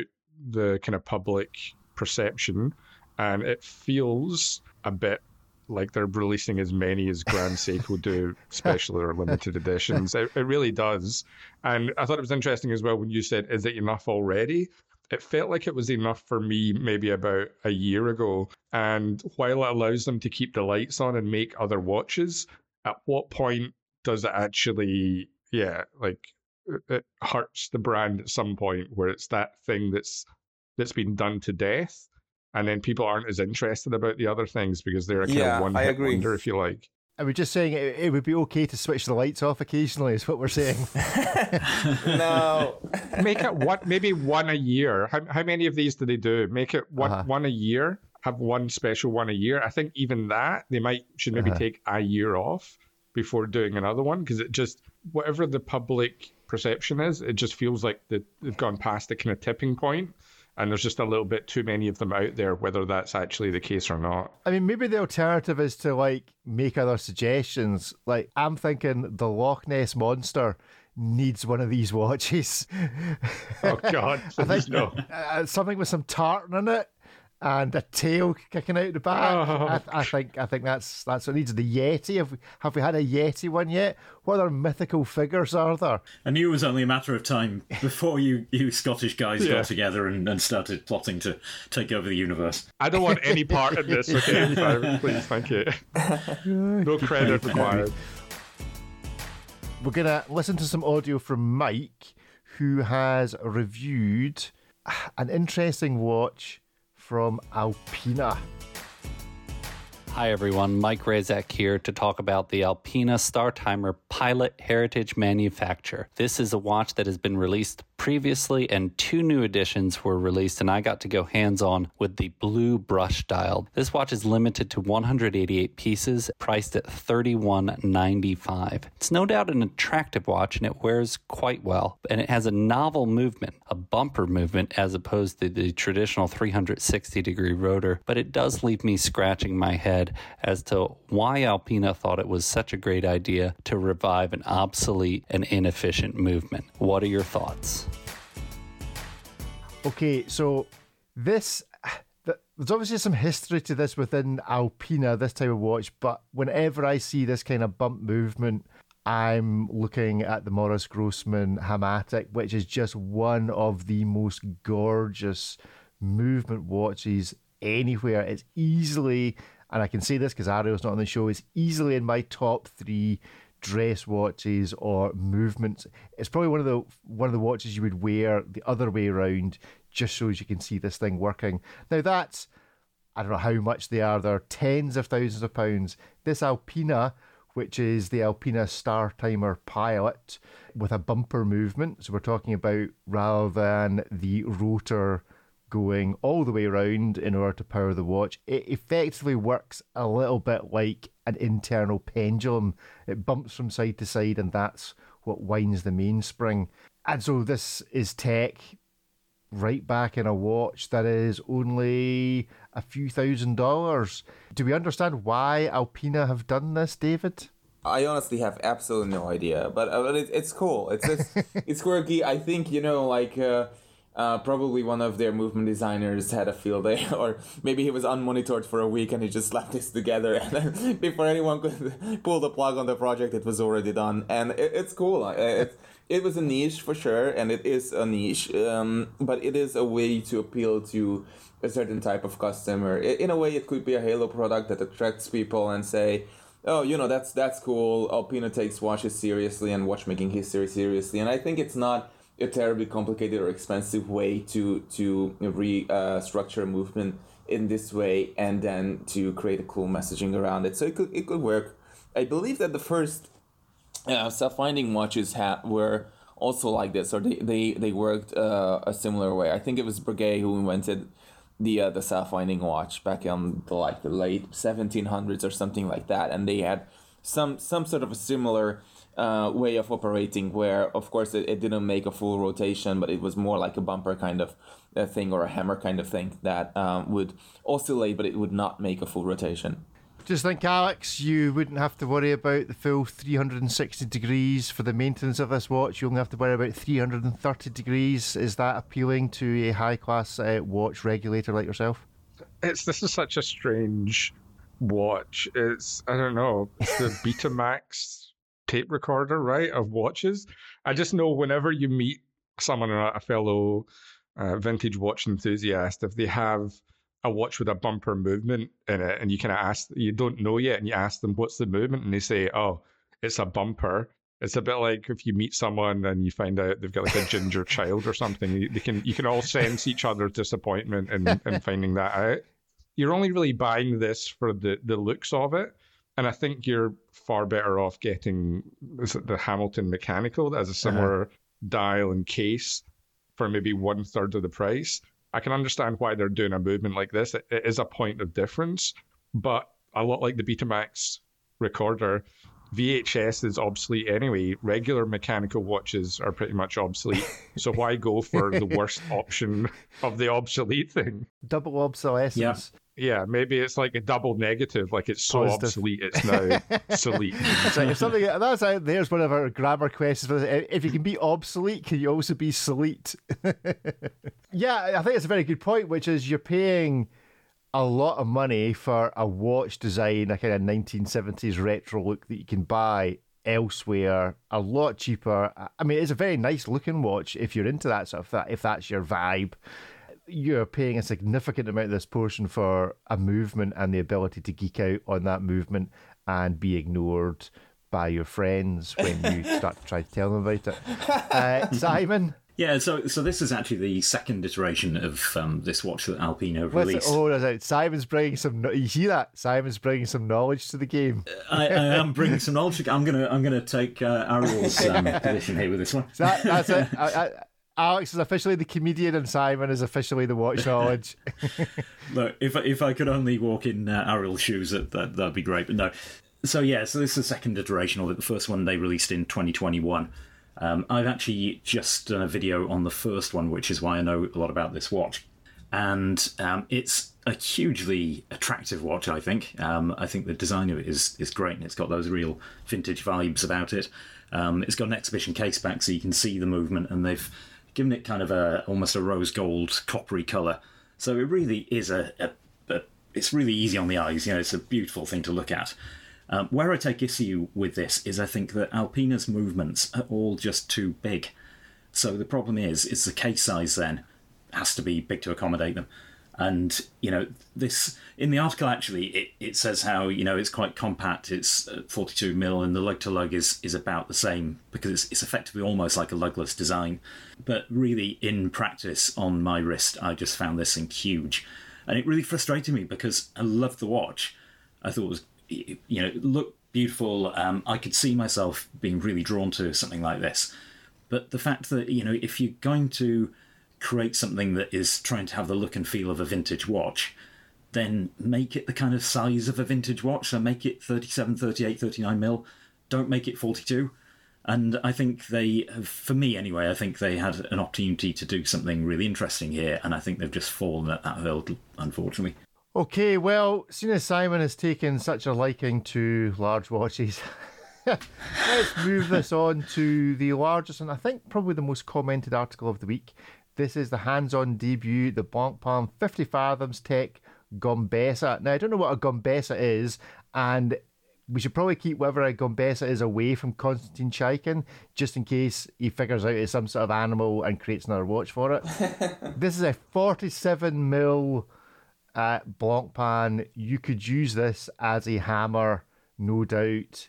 the kind of public perception, and it feels a bit like they're releasing as many as Grand Seiko do, <laughs> special or limited editions. It, it really does. And I thought it was interesting as well when you said, "Is it enough already?" It felt like it was enough for me maybe about a year ago. And while it allows them to keep the lights on and make other watches, at what point does it actually, yeah, like it hurts the brand at some point where it's that thing that's that's been done to death and then people aren't as interested about the other things because they're a kind yeah, of one hit wonder if you like are we just saying it, it, would be okay to switch the lights off occasionally? Is what we're saying? <laughs> no. <laughs> Make it one, maybe one a year. How, how many of these do they do? Make it one uh-huh. one a year. Have one special one a year. I think even that they might should maybe uh-huh. take a year off before doing another one because it just whatever the public perception is. It just feels like they've gone past the kind of tipping point and there's just a little bit too many of them out there, whether that's actually the case or not. I mean, maybe the alternative is to like make other suggestions. Like, I'm thinking the Loch Ness monster needs one of these watches. Oh God! <laughs> I think no. <laughs> Uh, something with some tartan in it and a tail kicking out the back. Oh. I, I, think I think that's that's what needs the Yeti. Have we, have we had a Yeti one yet? What other mythical figures are there? I knew it was only a matter of time <laughs> before you, you Scottish guys yeah. got together and, and started plotting to take over the universe. I don't want any part in this, okay? <laughs> Please, thank you. <laughs> No credit required. We're going to listen to some audio from Mike, who has reviewed an interesting watch from Alpina. Hi everyone, Mike Razak here to talk about the Alpina Star Timer Pilot Heritage Manufacture. This is a watch that has been released previously, and two new editions were released, and I got to go hands on with the blue brush dial. This watch is limited to 188 pieces, priced at $31.95. It's no doubt an attractive watch, and it wears quite well, and it has a novel movement, a bumper movement, as opposed to the traditional 360 degree rotor, but it does leave me scratching my head as to why Alpina thought it was such a great idea to revive an obsolete and inefficient movement. What are your thoughts? Okay, so this there's obviously some history to this within Alpina, this type of watch, but whenever I see this kind of bump movement, I'm looking at the Moritz Grossmann Hamatic, which is just one of the most gorgeous movement watches anywhere. It's easily, and I can say this because Ariel's not on the show, it's easily in my top three dress watches or movements. It's probably one of the one of the watches you would wear the other way around, just so as you can see this thing working. Now that's I don't know how much they are. They're tens of thousands of pounds. This Alpina, which is the Alpina Star Timer Pilot with a bumper movement. So we're talking about rather than the rotor going all the way around in order to power the watch. It effectively works a little bit like an internal pendulum. It bumps from side to side, and that's what winds the mainspring. And so this is tech right back in a watch that is only a few thousand dollars. Do we understand why Alpina have done this, David? I honestly have absolutely no idea, but, uh, but it, it's cool. It's it's, <laughs> it's quirky. I think you know, like uh, uh, probably one of their movement designers had a field day, <laughs> or maybe he was unmonitored for a week and he just slapped this together. <laughs> And before anyone could <laughs> pull the plug on the project, it was already done, and it, it's cool. It, it was a niche for sure, and it is a niche, um, but it is a way to appeal to a certain type of customer. In a way, it could be a Halo product that attracts people and say oh, you know, that's that's cool. Alpina takes watches seriously and watchmaking history seriously, and I think it's not a terribly complicated or expensive way to to restructure uh, a movement in this way and then to create a cool messaging around it. So it could it could work. I believe that the first uh, self finding watches ha- were also like this, or they they they worked uh, a similar way. I think it was Breguet who invented the uh, the self finding watch back in the like the late 1700s or something like that and they had some some sort of a similar uh, way of operating where of course it, it didn't make a full rotation but it was more like a bumper kind of a thing or a hammer kind of thing that um, would oscillate but it would not make a full rotation just think, Alex, you wouldn't have to worry about the full 360 degrees for the maintenance of this watch. You only have to worry about 330 degrees. Is that appealing to a high class uh, watch regulator like yourself? It's this is such a strange watch. It's I don't know. It's the <laughs> Betamax tape recorder, right, of watches. I just know whenever you meet someone, or a fellow uh, vintage watch enthusiast, if they have a watch with a bumper movement in it, and you kind of ask, you don't know yet, and you ask them what's the movement, and they say, oh, it's a bumper. It's a bit like if you meet someone and you find out they've got like a ginger <laughs> child or something. They can you can all sense each other's disappointment in, in finding that out. You're only really buying this for the the looks of it, and I think you're far better off getting the Hamilton mechanical as a similar uh-huh. dial and case for maybe one third of the price I can understand why they're doing a movement like this. It, it is a point of difference, but a lot like the Betamax recorder, VHS is obsolete anyway. Regular mechanical watches are pretty much obsolete. so why go for the worst <laughs> option of the obsolete thing? Double obsolescence. Yeah. Maybe it's like a double negative, like it's so Positive. obsolete, it's now <laughs> obsolete. So if something that's out there's one of our grammar questions. If you can be obsolete, can you also be sleet? <laughs> yeah, I think it's a very good point, which is you're paying a lot of money for a watch design, a kind of 1970s retro look that you can buy elsewhere a lot cheaper. I mean, it's a very nice looking watch if you're into that stuff. That if that's your vibe you're paying a significant amount of this portion for a movement and the ability to geek out on that movement and be ignored by your friends when you <laughs> start to try to tell them about it. Uh, Simon? Yeah, so so this is actually the second iteration of um, this watch that Alpina released. Oh, that's it. Simon's bringing some. You see that? Simon's bringing some knowledge to the game. I, I am bringing some knowledge. I'm gonna I'm gonna take uh, Ariel's um, <laughs> position here with this one. So that, that's it. I, I, Alex is officially the comedian and Simon is officially the watch knowledge. <laughs> <laughs> Look, if if I could only walk in uh, Ariel's shoes, that, that that'd be great. But no. So yeah, so this is the second iteration of it. The first one they released in 2021. Um, I've actually just done a video on the first one, which is why I know a lot about this watch. And um, it's a hugely attractive watch. I think. Um, I think the design of it is is great, and it's got those real vintage vibes about it. Um, it's got an exhibition case back, so you can see the movement, and they've given it kind of a almost a rose gold coppery color. So it really is a, a, a it's really easy on the eyes. You know, it's a beautiful thing to look at. Um, where I take issue with this is I think that Alpina's movements are all just too big. So the problem is, is the case size then has to be big to accommodate them. And you know, this in the article actually it, it says how you know it's quite compact. It's uh, 42 mil, and the lug to lug is is about the same because it's, it's effectively almost like a lugless design. But really, in practice on my wrist, I just found this thing huge, and it really frustrated me because I loved the watch. I thought it was you know looked beautiful. Um, I could see myself being really drawn to something like this. But the fact that you know if you're going to create something that is trying to have the look and feel of a vintage watch, then make it the kind of size of a vintage watch. So make it 37, 38, 39 mil. Don't make it 42. And I think they, for me anyway, I think they had an opportunity to do something really interesting here, and I think they've just fallen at that hurdle, unfortunately. Okay, well, seeing as Simon has taken such a liking to large watches, <laughs> let's move this on to the largest and I think probably the most commented article of the week. This is the hands on debut, the Blancpain 50 Fathoms Tech Gombessa. Now, I don't know what a Gombessa is, and we should probably keep whatever a Gombessa is away from Konstantin Chaikin, just in case he figures out it's some sort of animal and creates another watch for it. <laughs> this is a 47 mil uh, Blancpain. You could use this as a hammer, no doubt.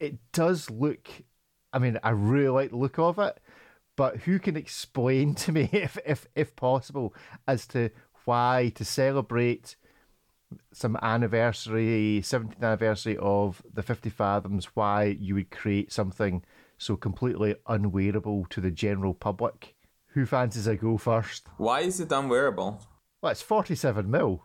It does look, I mean, I really like the look of it, but who can explain <laughs> to me, if, if, if possible, as to why to celebrate some anniversary, 17th anniversary of the 50 Fathoms, why you would create something so completely unwearable to the general public. Who fancies a go first? Why is it unwearable? Well, it's 47 mil.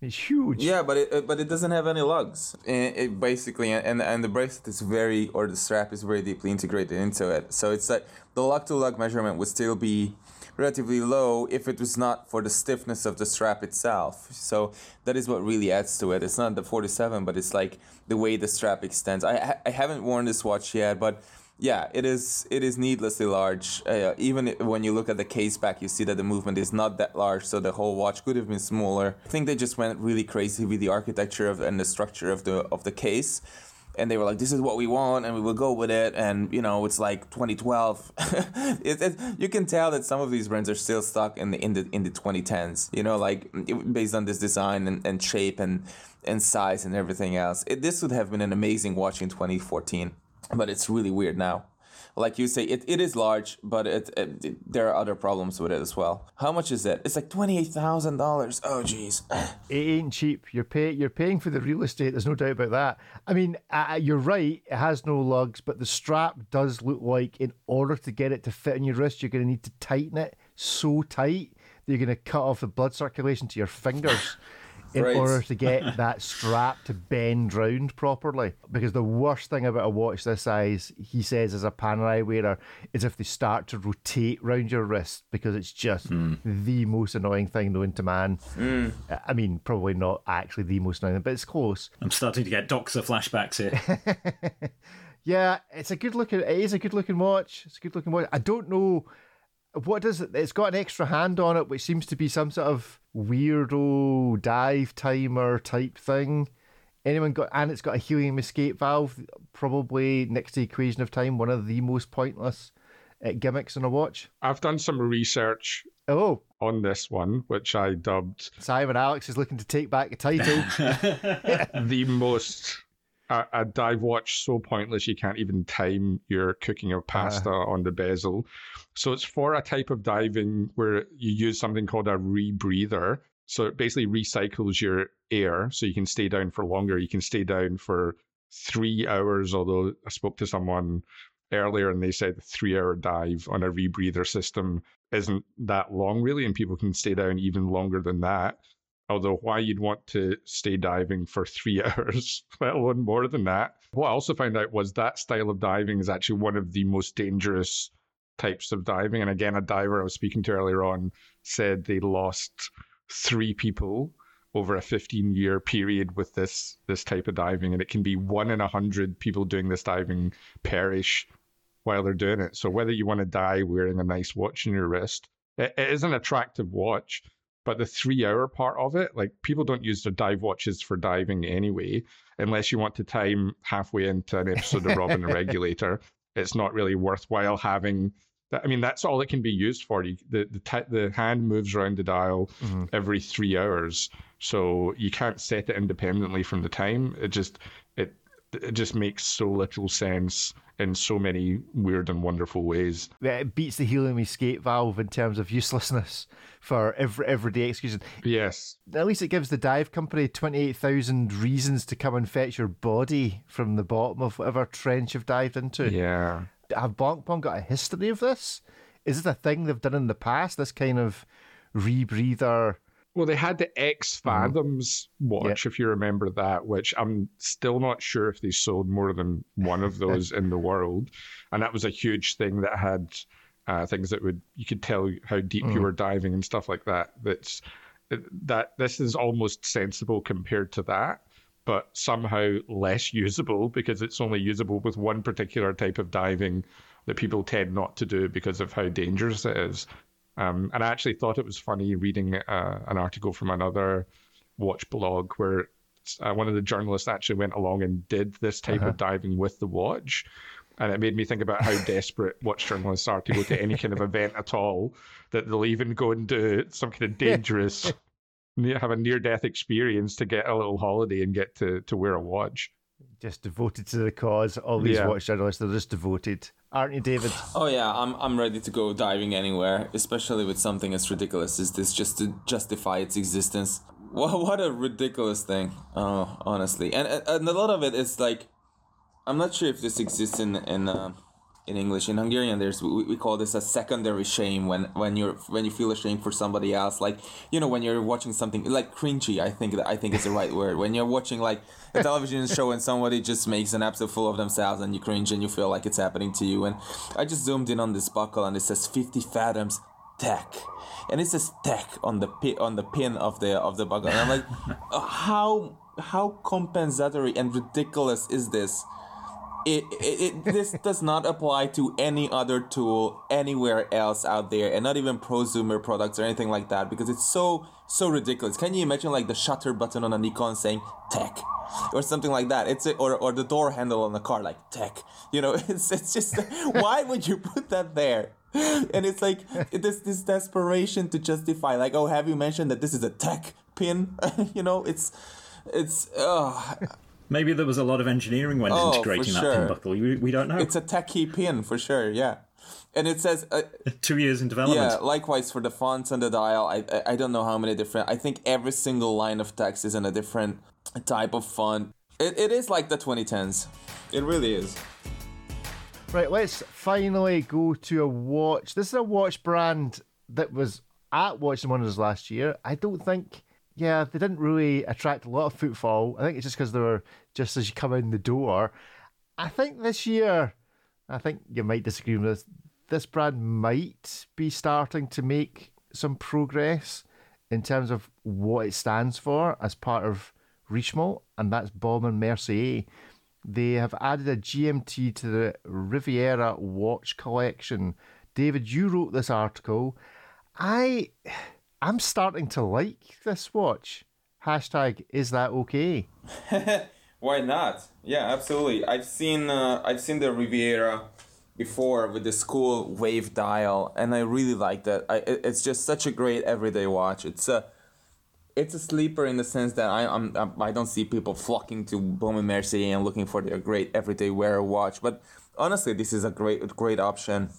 It's huge. Yeah, but it but it doesn't have any lugs. It, it basically and and the bracelet is very or the strap is very deeply integrated into it. So it's like the lug to lug measurement would still be relatively low if it was not for the stiffness of the strap itself. So that is what really adds to it. It's not the 47, but it's like the way the strap extends. I I haven't worn this watch yet, but yeah, it is. It is needlessly large. Uh, even when you look at the case back, you see that the movement is not that large, so the whole watch could have been smaller. I think they just went really crazy with the architecture of and the structure of the of the case, and they were like, "This is what we want, and we will go with it." And you know, it's like 2012. <laughs> it, it, you can tell that some of these brands are still stuck in the in the in the 2010s. You know, like based on this design and, and shape and and size and everything else. This would have been an amazing watch in 2014 but it's really weird now. Like you say, it, it is large, but it, it, it there are other problems with it as well. How much is it? It's like twenty eight thousand dollars. Oh, jeez. <sighs> It ain't cheap. You're pay you're paying for the real estate. There's no doubt about that. I mean, uh, you're right. It has no lugs, but the strap does look like in order to get it to fit in your wrist, you're going to need to tighten it so tight that you're going to cut off the blood circulation to your fingers <laughs> in Right. order to get <laughs> that strap to bend round properly. Because the worst thing about a watch this size, he says, as a Panerai wearer, is if they start to rotate round your wrist because it's just hmm. the most annoying thing known to man. Hmm. I mean, probably not actually the most annoying, but it's close. I'm starting to get Doxa flashbacks here. <laughs> Yeah, it's a good looking. It is a good looking watch. It's a good looking watch. I don't know what does it. It's got an extra hand on it, which seems to be some sort of weirdo dive timer type thing. Anyone got? And it's got a helium escape valve, probably next to equation of time, one of the most pointless uh, gimmicks in a watch. I've done some research Oh, on this one, which I dubbed Simon Alex is looking to take back the title. <laughs> <laughs> the most a, a dive watch so pointless you can't even time your cooking of pasta ah. on the bezel. So it's for a type of diving where you use something called a rebreather. So it basically recycles your air so you can stay down for longer. You can stay down for three hours, although I spoke to someone earlier and they said the three hour dive on a rebreather system isn't that long really, and people can stay down even longer than that. Although why you'd want to stay diving for three <laughs> hours, let alone more than that. What I also found out was that style of diving is actually one of the most dangerous types of diving. And again, a diver I was speaking to earlier on said they lost three people over a 15 year period with this this type of diving and it can be one in a hundred people doing this diving perish while they're doing it so whether you want to die wearing a nice watch on your wrist it, it is an attractive watch but the three hour part of it like people don't use their dive watches for diving anyway unless you want to time halfway into an episode of robin the <laughs> regulator it's not really worthwhile having that, I mean, that's all it can be used for. You, the the ti the hand moves around the dial mm-hmm. every three hours, so you can't set it independently from the time. It just it it just makes so little sense in so many weird and wonderful ways. it beats the helium escape valve in terms of uselessness <laughs> for every everyday execution. Yes, At least it gives the dive company 28,000 reasons to come and fetch your body from the bottom of whatever trench you've dived into. yeah. Have Blancpain got a history of this? is this a thing they've done in the past? This kind of rebreather. Well, they had the X Fathoms watch, if you remember that, which I'm still not sure if they sold more than one of <laughs> those in the world, and that was a huge thing that had uh, things that would you could tell how deep you were diving and stuff like that. That's that this is almost sensible compared to that, but somehow less usable because it's only usable with one particular type of diving that people tend not to do because of how dangerous it is. Um, and I actually thought it was funny reading uh, an article from another watch blog where uh, one of the journalists actually went along and did this type of diving with the watch. And it made me think about how <laughs> desperate watch journalists are to go to any kind of event at all, that they'll even go and do some kind of dangerous, <laughs> have a near death experience to get a little holiday and get to, to wear a watch. Just devoted to the cause. All these Yeah. watch journalists, they're just devoted. Aren't you, David? Oh yeah, I'm I'm ready to go diving anywhere, especially with something as ridiculous as this, just to justify its existence. <laughs> What what a ridiculous thing. Oh, honestly, and and and a lot of it is like, I'm not sure if this exists in in. Uh, in English, in Hungarian, there's we, we call this a secondary shame when when you're when you feel ashamed for somebody else, like you know when you're watching something like cringy. I think that I think is the right word. When you're watching like a television show and somebody just makes an episode full of themselves and you cringe and you feel like it's happening to you. And I just zoomed in on this buckle and it says 50 fathoms tech, and it says tech on the pi- on the pin of the of the buckle. And I'm like, uh, <laughs> how how compensatory and ridiculous is this? It, it, it this does not apply to any other tool anywhere else out there and not even prosumer products or anything like that because it's so so ridiculous. Can you imagine like the shutter button on a nikon saying tech or something like that? It's a, or, or the door handle on the car like tech. You know <laughs> it's, it's just why would you put that there? And it's like this this desperation to justify like oh have you mentioned that this is a tech pin? <laughs> You know it's it's uh, Maybe there was a lot of engineering went Oh, into for creating that sure. pin buckle. We, we don't know. it's a techie pin for sure yeah and it says uh, <laughs> Two years in development. Yeah, likewise for the fonts and the dial. I, I I don't know how many different. I think every single line of text is in a different type of font. It, it is like the 2010s. It really is. Right, let's finally go to a watch. This is a watch brand that was at Watch and Wonders last year. I don't think, yeah, they didn't really attract a lot of footfall. I think it's just because they were just as you come in the door. I think this year, I think you might disagree with this. This brand might be starting to make some progress in terms of what it stands for as part of Richemont, and that's Baume and Mercier. They have added a GMT to the Riviera watch collection. David, you wrote this article. I I'm starting to like this watch. Hashtag is that okay? <laughs> Why not? Yeah, absolutely. I've seen uh, I've seen the Riviera before with this cool wave dial, and I really like that. I it's just such a great everyday watch. It's a it's a sleeper in the sense that I I'm, I'm don't see people flocking to Baume and Mercier and looking for their great everyday wear watch. But honestly, this is a great great option.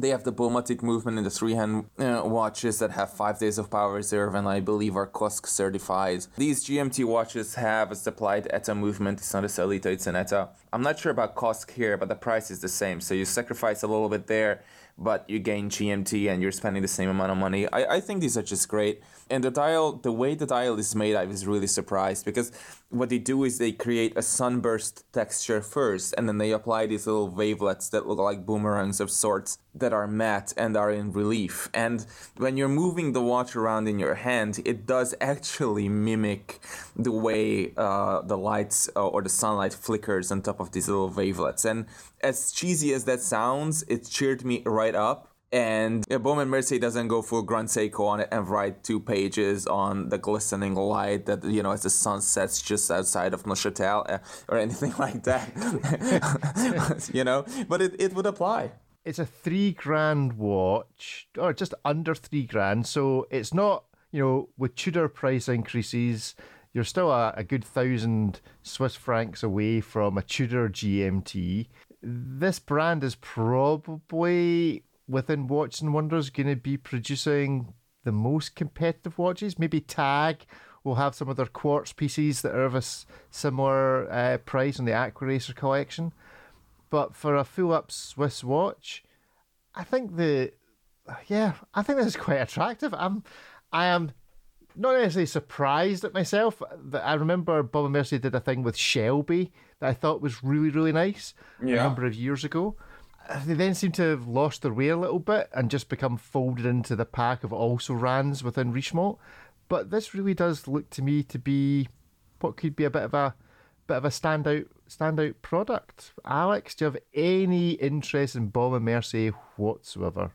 They have the Baumatic movement in the three hand uh, watches that have five days of power reserve and I believe are COSC certified. These GMT watches have a supplied ETA movement. It's not a Sellita, it's an ETA. I'm not sure about COSC here, but the price is the same. So you sacrifice a little bit there, but you gain GMT and you're spending the same amount of money. I, I think these are just great. And the dial, the way the dial is made, I was really surprised because what they do is they create a sunburst texture first and then they apply these little wavelets that look like boomerangs of sorts that are matte and are in relief. And when you're moving the watch around in your hand, it does actually mimic the way uh, the lights uh, or the sunlight flickers on top of these little wavelets. And as cheesy as that sounds, it cheered me right up. And uh, Baume and Mercier doesn't go full Grand Seiko on it and write two pages on the glistening light that, you know, as the sun sets just outside of Neuchâtel uh, or anything <laughs> like that. <laughs> you know, but it, it would apply. It's a three grand watch, or just under three grand. So it's not, you know, with Tudor price increases, you're still a, a good thousand Swiss francs away from a Tudor GMT. This brand is probably within Watches and Wonders going to be producing the most competitive watches. Maybe Tag will have some of their quartz pieces that are of a similar uh, price on the Aquaracer collection. But for a full up Swiss watch, I think the yeah, I think this is quite attractive. I'm, I am not necessarily surprised at myself. That I remember Baume and Mercier did a thing with Shelby that I thought was really, really nice Yeah. a number of years ago. They then seem to have lost their way a little bit and just become folded into the pack of also rans within Richemont. But this really does look to me to be what could be a bit of a bit of a standout standout product. Alex, do you have any interest in Baume and Mercier whatsoever?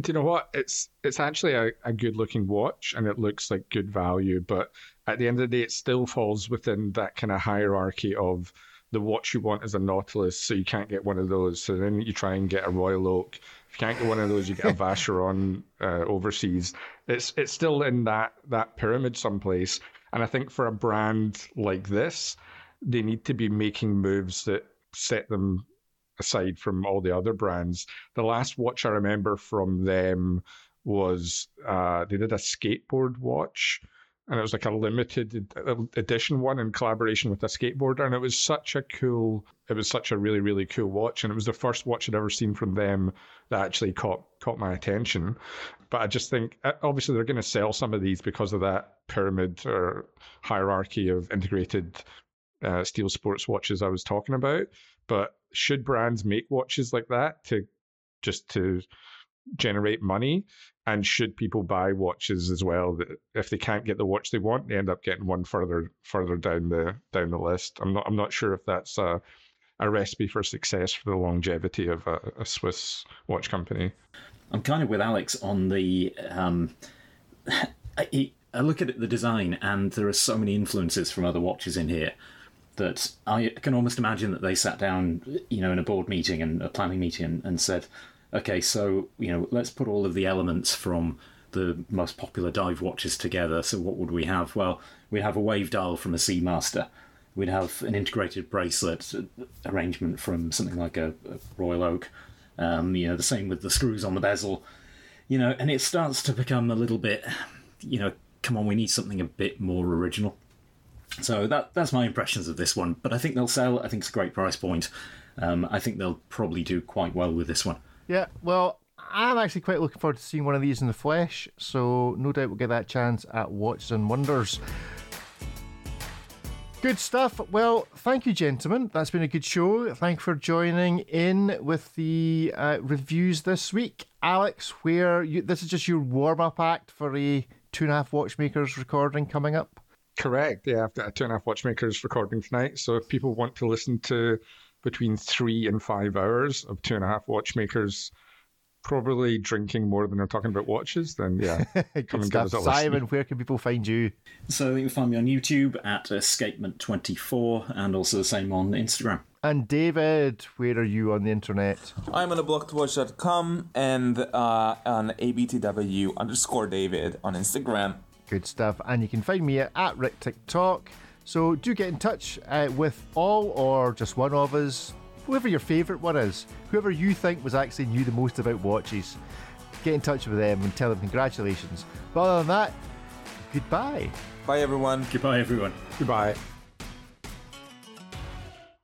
Do you know what? It's it's actually a, a good looking watch and it looks like good value, but at the end of the day it still falls within that kind of hierarchy of the watch you want is a Nautilus, so you can't get one of those. So then you try and get a Royal Oak. If you can't get one of those, you get a <laughs> Vacheron uh, overseas. It's it's still in that that pyramid someplace. And I think for a brand like this, they need to be making moves that set them aside from all the other brands. The last watch I remember from them was uh, they did a skateboard watch, and it was like a limited edition one in collaboration with a skateboarder, and it was such a cool. It was such a really really cool watch, and it was the first watch I'd ever seen from them that actually caught caught my attention. But I just think uh, obviously they're going to sell some of these because of that pyramid or hierarchy of integrated uh, steel sports watches I was talking about. But should brands make watches like that to just to generate money? And should people buy watches as well that if they can't get the watch they want, they end up getting one further further down the down the list? I'm not I'm not sure if that's a a recipe for success for the longevity of a, a Swiss watch company. I'm kind of with Alex on the. Um, <laughs> I, I look at the design, and there are so many influences from other watches in here that I can almost imagine that they sat down, you know, in a board meeting and a planning meeting, and, and said, "Okay, so you know, let's put all of the elements from the most popular dive watches together. So what would we have? Well, we'd have a wave dial from a Seamaster." We'd have an integrated bracelet arrangement from something like a, a Royal Oak. Um, you know, the same with the screws on the bezel. You know, and it starts to become a little bit, you know, come on, we need something a bit more original. So that that's my impressions of this one. But I think they'll sell. I think it's a great price point. Um, I think they'll probably do quite well with this one. Yeah, well, I'm actually quite looking forward to seeing one of these in the flesh, so no doubt we'll get that chance at Watches and Wonders. Good stuff. Well, thank you, gentlemen. That's been a good show. Thank you for joining in with the uh, reviews this week. Alex, where you, this is just your warm up act for a two and a half watchmakers recording coming up. Correct. Yeah, I've got a two and a half watchmakers recording tonight. So if people want to listen to between three and five hours of two and a half watchmakers, probably drinking more than they're talking about watches, then yeah, <laughs> come and give stuff. us a listen. Simon, where can people find you? So you can find me on YouTube at Escapement24 and also the same on Instagram. And David, where are you on the internet? I'm on blocktowatch.com and uh, on abtw underscore David on Instagram. Good stuff. And you can find me at, at Rick TikTok. So do get in touch uh, with all or just one of us, whoever your favourite one is, whoever you think was actually knew the most about watches. Get in touch with them and tell them congratulations. But other than that, goodbye. Bye, everyone. Goodbye, everyone. Goodbye.